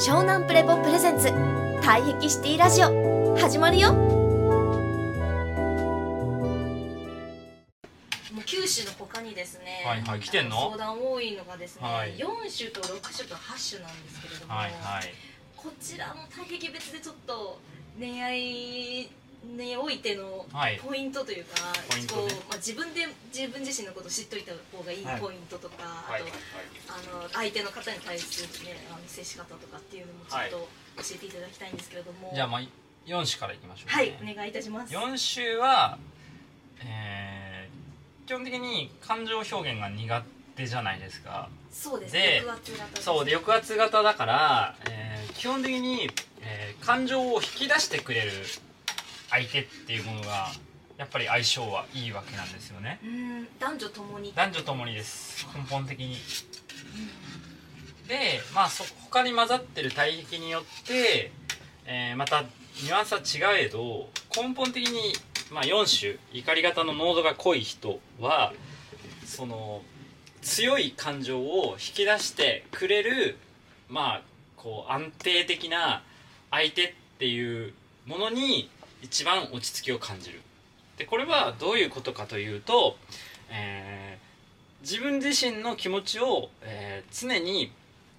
湘南プレポプレゼンツ。退癖シティラジオ。始まるよ。もう九州の他にですね、はいはい来てんの？相談多いのがですね、はい。4種と6種と8種なんですけれども、はいはい。こちらも体癖別でちょっと恋愛においてのはい。ポイントというか、ポイントね。こうまあ、自分で自分自身のことを知っといた方がいいはいポイントとか、はい。あとあの相手の方に対する、ね、あの接し方とかっていうのもちょっと教えていただきたいんですけれども、じゃあまあ4種からいきましょう、ね、はいお願いいたします。4種は、えー基本的に感情表現が苦手じゃないですか。そうです。で抑圧型そうで抑圧型だから、えー基本的に、えー感情を引き出してくれる相手っていうものがやっぱり相性はいいわけなんですよね。うん男女ともに。男女ともにです。根本的に。でまあそ他に混ざってる体液によって、えーまたニュアンスは違えど根本的に、まあ、4種怒り型の濃度が濃い人はその強い感情を引き出してくれるまあこう安定的な相手っていうものに一番落ち着きを感じる。でこれはどういうことかというと、えー自分自身の気持ちを、えー常に、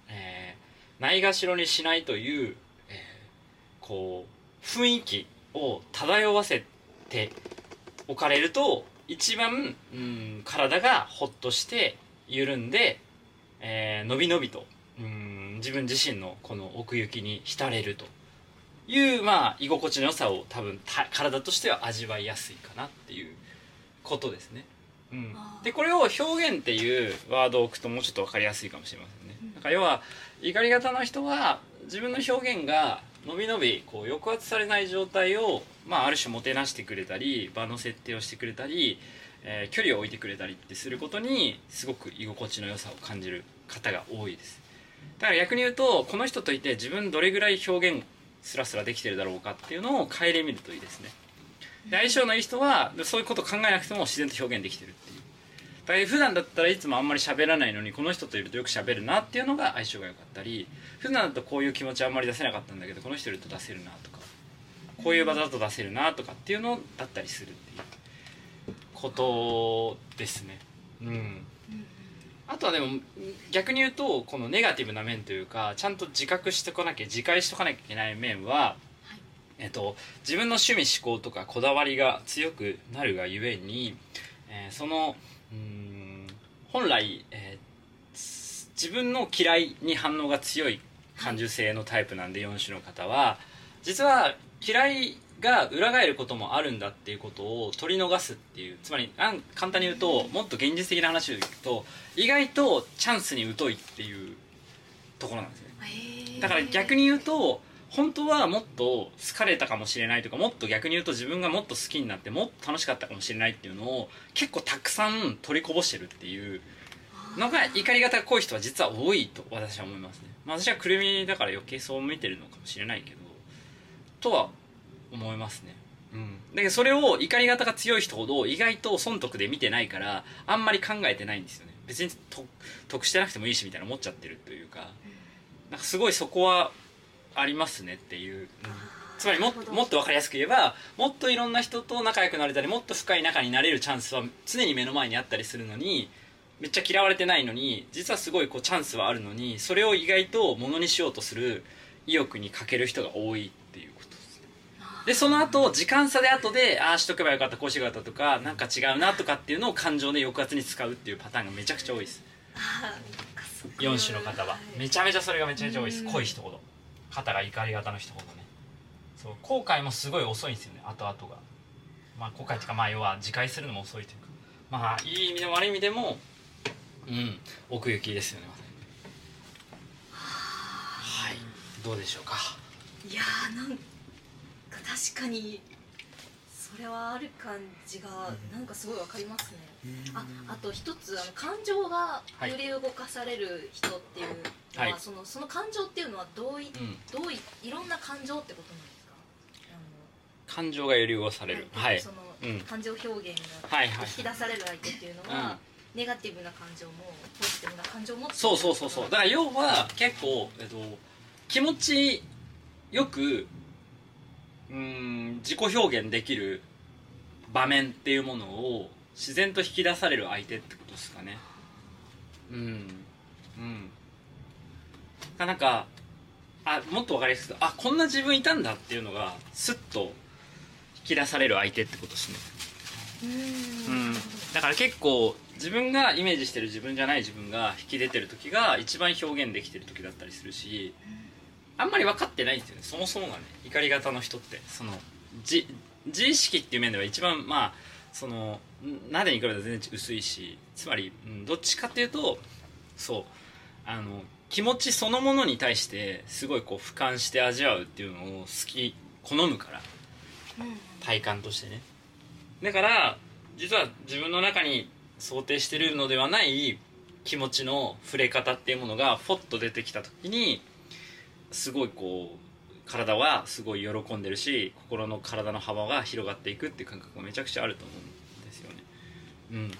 えーないがしろにしないという、えーこう雰囲気を漂わせておかれると一番、うん、体がほっとして緩んで、えーのびのびと、うん、自分自身のこの奥行きに浸れると。いう、まあ、居心地の良さを多分た体としては味わいやすいかなっていうことですね。うんでこれを表現っていうワードを置くともうちょっと分かりやすいかもしれませんね。なんか要は怒り型の人は自分の表現がのびのびこう抑圧されない状態を、まあ、ある種もてなしてくれたり場の設定をしてくれたり、えー距離を置いてくれたりってすることにすごく居心地の良さを感じる方が多いですだから逆に言うとこの人といて自分どれぐらい表現スラスラできてるだろうかっていうのを顧みるといいですね。で相性のいい人はそういうこと考えなくても自然と表現できてるっていう。だから普段だったらいつもあんまり喋らないのにこの人といるとよく喋るなっていうのが相性が良かったり普段だとこういう気持ちあんまり出せなかったんだけどこの人いると出せるなとかこういう場だと出せるなとかっていうのだったりするっていうことですね。うん。あとはでも逆に言うとこのネガティブな面というかちゃんと自覚してこなきゃ自戒しとかなきゃいけない面は、えっと、自分の趣味思考とかこだわりが強くなるがゆえに、えーそのうーん本来、えーつ自分の嫌いに反応が強い感受性のタイプなんで4種の方は実は嫌いが裏返ることもあるんだっていうことを取り逃すっていうつまりあん簡単に言うともっと現実的な話を言うと意外とチャンスに疎いっていうところなんですね。だから逆にに言うと本当はもっと好かれたかもしれないとかもっと逆に言うと自分がもっと好きになってもっと楽しかったかもしれないっていうのを結構たくさん取りこぼしてるっていうのが怒り方が濃い人は実は多いと私は思いますね、まあ、私はくるみだから余計そう見てるのかもしれないけどとは思いますね。うん、だけどそれを怒り方が強い人ほど意外と損得で見てないからあんまり考えてないんですよね。別にと得してなくてもいいしみたいな思っちゃってるというか。なんかすごいそこはありますねっていう、うんつまりももっと分かりやすく言えばもっといろんな人と仲良くなれたりもっと深い仲になれるチャンスは常に目の前にあったりするのにめっちゃ嫌われてないのに実はすごいこうチャンスはあるのにそれを意外とものにしようとする意欲に欠ける人が多いっていうことですねでその後時間差で後でああしとけばよかったこうしてよかったとかなんか違うなとかっていうのを感情で抑圧に使うっていうパターンがめちゃくちゃ多いです。4種の方は。めちゃめちゃそれがめちゃめちゃ多いです。うん。濃い人ほど。肩が怒り型の人ほどね。そう後悔もすごい遅いんですよね後々が。まあ後悔っていうかまあ要は自戒するのも遅いというか。まあいい意味でも悪い意味でもうん奥行きですよね。まさにはい。どうでしょうか。いやーなんか確かにそれはある感じがなんかすごいわかりますね。ああと一つあの感情がはいより動かされる人っていうのは、はい。そのその感情っていうのはどうい、うん。どういいろんな感情ってことなんですか？感情が揺り動かされる。はい。その、うん。感情表現がはいはい引き出される相手っていうのは、うん。ネガティブな感情もポジティブな感情もそうそうそうそう。だから要は結構、えっと、気持ちよくうん自己表現できる場面っていうものを自然と引き出される相手ってことですかね。うんうん。なんかあもっと分かりやすくあこんな自分いたんだっていうのがスッと引き出される相手ってことですね。うん。だから結構自分がイメージしてる自分じゃない自分が引き出てる時が一番表現できてる時だったりするしあんまり分かってないんですよね。そもそもがね怒り型の人って。その自自意識っていう面では一番まあそのなでに比べたら全然薄いしつまり、うん、どっちかっていうとそうあの気持ちそのものに対してすごいこう俯瞰して味わうっていうのを好き好むから。体感としてね。だから実は自分の中に想定してるのではない気持ちの触れ方っていうものがフォッと出てきた時にすごいこう体はすごい喜んでるし心の体の幅が広がっていくっていう感覚がめちゃくちゃあると思うんですよね。うん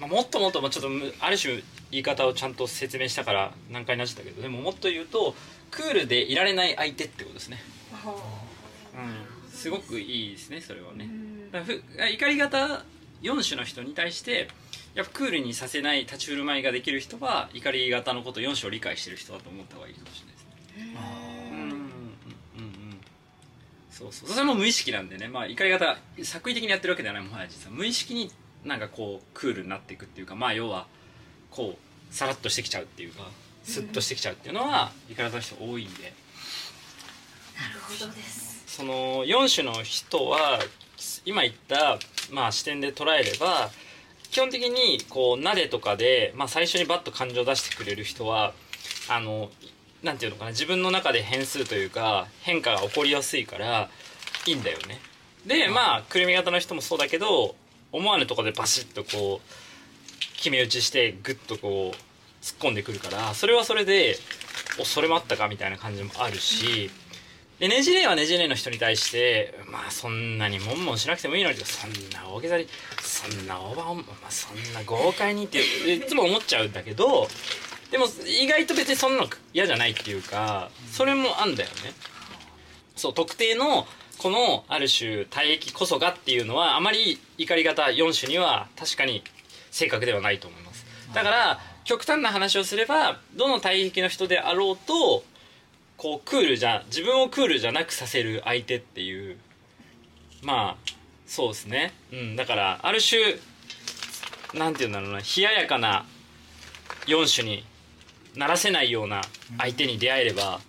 まあ、もっともっとちょっとある種言い方をちゃんと説明したから何回なっちゃったけどでももっと言うとクールでいられない相手ってことですね。うん、すごくいいですねそれはね。だふ怒り型4種の人に対してやっぱクールにさせない立ち振る舞いができる人は怒り型のこと4種を理解してる人だと思った方がいいかもしれないそうそうそれも無意識なんでね、まあ、怒り方作為的にやってるわけではないもはや実は無意識になんかこうクールになっていくっていうかまあ要はこうさらっとしてきちゃうっていうかスッとしてきちゃうっていうのは怒り方の人多いんで。なるほどですその4種の人は今言った、まあ、視点で捉えれば基本的にこうなでとかで、まあ、最初にバッと感情を出してくれる人はあのなんていうのかな自分の中で変数というか変化が起こりやすいからいいんだよね。でまあくるみ型の人もそうだけど思わぬとこでバシッとこう決め打ちしてグッとこう突っ込んでくるからそれはそれでおそれもあったかみたいな感じもあるし。でねじれはねじれの人に対してまあそんなにもんもんしなくてもいいのにそんな大げさにそんなオーバー、まあ、そんな豪快にっていつも思っちゃうんだけどでも意外と別にそんなの嫌じゃないっていうかそれもあんだよね。そう特定のこのある種体液こそがっていうのはあまり怒り方4種には確かに正確ではないと思いますだから極端な話をすればどの体液の人であろうとこうクールじゃ自分をクールじゃなくさせる相手っていうまあそうですねうんだからある種なんていうんだろうな冷ややかな4種にならせないような相手に出会えれば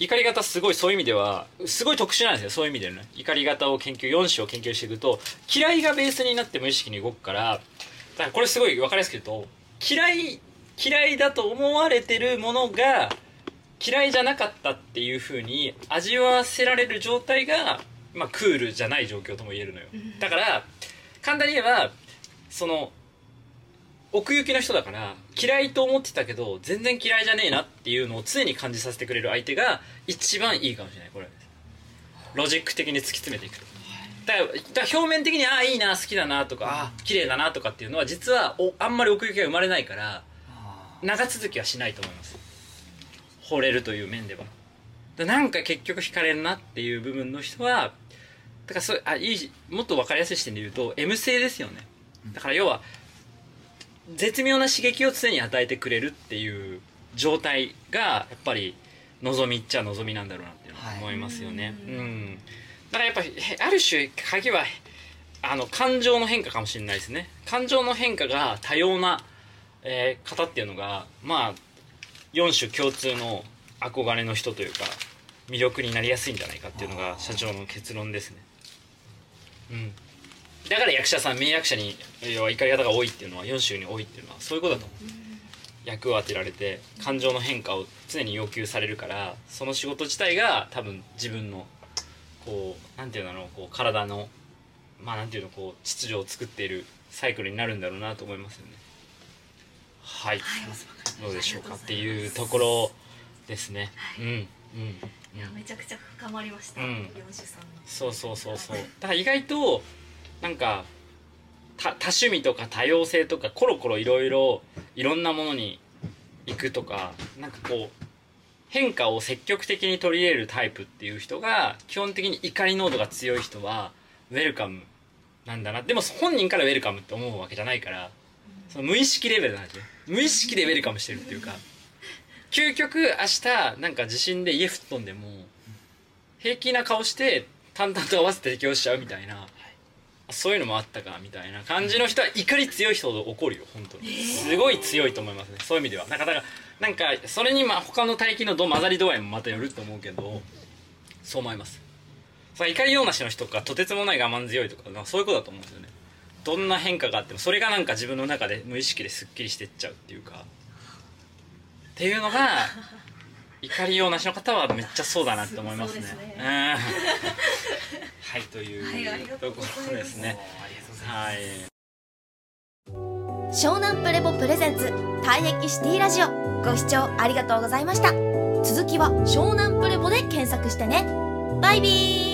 怒り方すごいそういう意味ではすごい特殊なんですよそういう意味でね。怒り方を研究4種を研究していくと嫌いがベースになって無意識に動くからだからこれすごい分かりやすく言うと嫌い嫌いだと思われてるものが嫌いじゃなかったっていうふうに味わわせられる状態が、まあ、クールじゃない状況とも言えるのよ。だから簡単に言えばその奥行きの人だから嫌いと思ってたけど全然嫌いじゃねえなっていうのを常に感じさせてくれる相手が一番いいかもしれないこれロジック的に突き詰めていくと。だから表面的にああいいな好きだなとかああ綺麗だなとかっていうのは実はおあんまり奥行きが生まれないから長続きはしないと思います。惚れるという面では。だなんか結局惹かれるなっていう部分の人はだからそあいいもっと分かりやすい視点で言うと M 性ですよね。だから要は絶妙な刺激を常に与えてくれるっていう状態がやっぱり望みっちゃ望みなんだろうなって思いますよね、はいうん。だからやっぱりある種鍵はあの感情の変化かもしれないですね。感情の変化が多様な、えー方っていうのがまあ4種共通の憧れの人というか魅力になりやすいんじゃないかっていうのが社長の結論ですね。うんだから役者さん名役者に要は怒り方が多いっていうのは4種に多いっていうのはそういうことだと思う。役を当てられて感情の変化を常に要求されるからその仕事自体が多分自分のこうなんていうんだろうこう体のまあなんていうのこう秩序を作っているサイクルになるんだろうなと思いますよね。はい、はいどうでしょうかっていうところですね、うんうんいやめちゃくちゃ深まりました、うん。四種さんの。そうそうそうそう。だから意外となんか多趣味とか多様性とかコロコロいろいろいろんなものに行くとかなんかこう変化を積極的に取り入れるタイプっていう人が基本的に怒り濃度が強い人はウェルカムなんだな。でも本人からウェルカムって思うわけじゃないからその無意識レベルなんですね無意識でウェルカムしてるっていうか。究極明日なんか地震で家吹っ飛んでも平気な顔して淡々と合わせて適応しちゃうみたいな。そういうのもあったかみたいな感じの人は怒り強い人ほど怒るよ本当に。すごい強いと思いますねそういう意味では。なんかだからなんかそれにまあ他の帯域のど混ざり度合いもまたよると思うけどそう思います。そ怒りようなしの人とかとてつもない我慢強いとかなんかそういうことだと思うんですよね。どんな変化があってもそれがなんか自分の中で無意識ですっきりしてっちゃうっていうか。っていうのが 怒りようなしの方はめっちゃそうだなって思いますね。すね。うんはいという、はいありがとうございます。ところですね。ありがとうございます。はい。湘南プレボプレゼンツ退役シティラジオ。ご視聴ありがとうございました。続きは湘南プレボで検索してね。バイビー